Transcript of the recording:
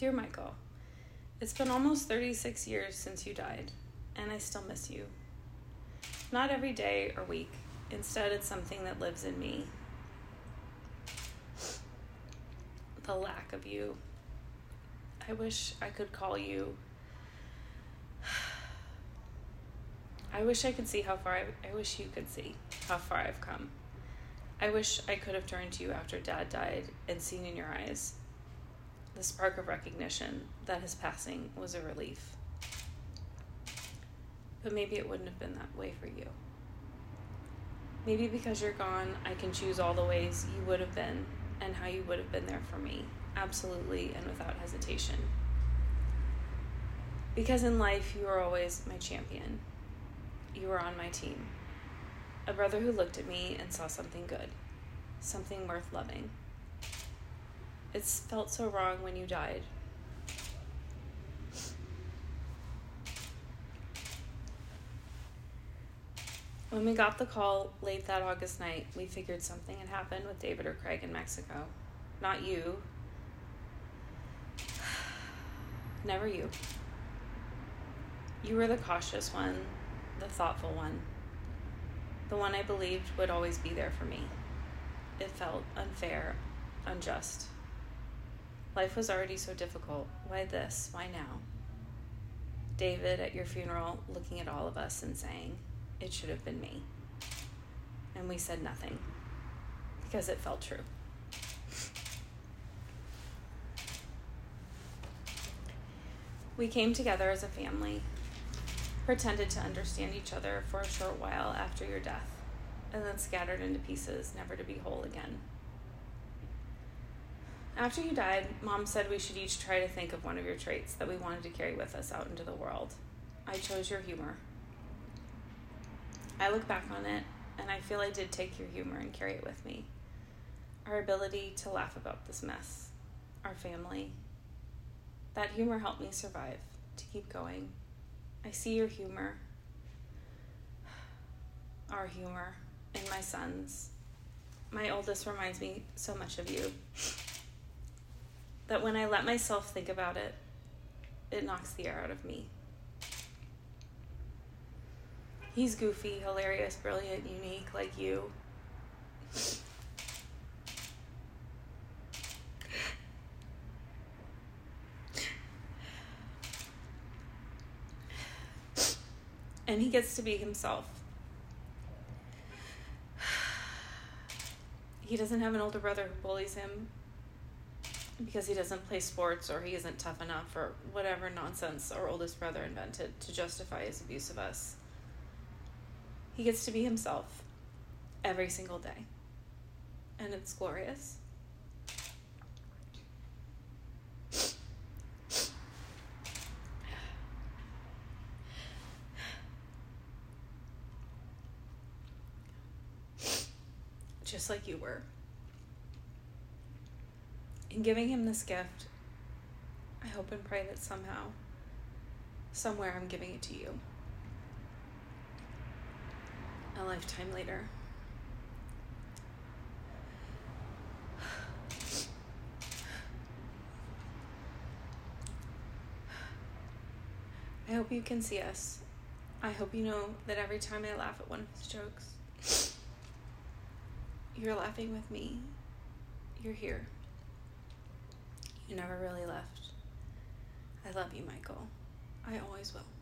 Dear Michael, it's been almost 36 years since you died, and I still miss you. Not every day or week, instead, it's something that lives in me. The lack of you. I wish I could call you. I wish I could see how far I, I wish you could see how far I've come. I wish I could have turned to you after Dad died and seen in your eyes the spark of recognition that his passing was a relief. But maybe it wouldn't have been that way for you. Maybe because you're gone, I can choose all the ways you would have been and how you would have been there for me, absolutely and without hesitation. Because in life, you were always my champion. You were on my team. A brother who looked at me and saw something good, something worth loving. It's felt so wrong when you died. When we got the call late that August night, we figured something had happened with David or Craig in Mexico. Not you. Never you. You were the cautious one, the thoughtful one, the one I believed would always be there for me. It felt unfair, unjust. Life was already so difficult. Why this? Why now? David at your funeral looking at all of us and saying, It should have been me. And we said nothing because it felt true. We came together as a family, pretended to understand each other for a short while after your death, and then scattered into pieces, never to be whole again. After you died, Mom said we should each try to think of one of your traits that we wanted to carry with us out into the world. I chose your humor. I look back on it, and I feel I did take your humor and carry it with me. Our ability to laugh about this mess, our family. That humor helped me survive, to keep going. I see your humor, our humor, in my sons. My oldest reminds me so much of you that when I let myself think about it, it knocks the air out of me. He's goofy, hilarious, brilliant, unique, like you. And he gets to be himself. He doesn't have an older brother who bullies him because he doesn't play sports or he isn't tough enough or whatever nonsense our oldest brother invented to justify his abuse of us. He gets to be himself every single day. And it's glorious. Just like you were in giving him this gift, I hope and pray that somehow, somewhere, I'm giving it to you. A lifetime later. I hope you can see us. I hope you know that every time I laugh at one of his jokes, you're laughing with me. You're here. You never really left. I love you, Michael. I always will.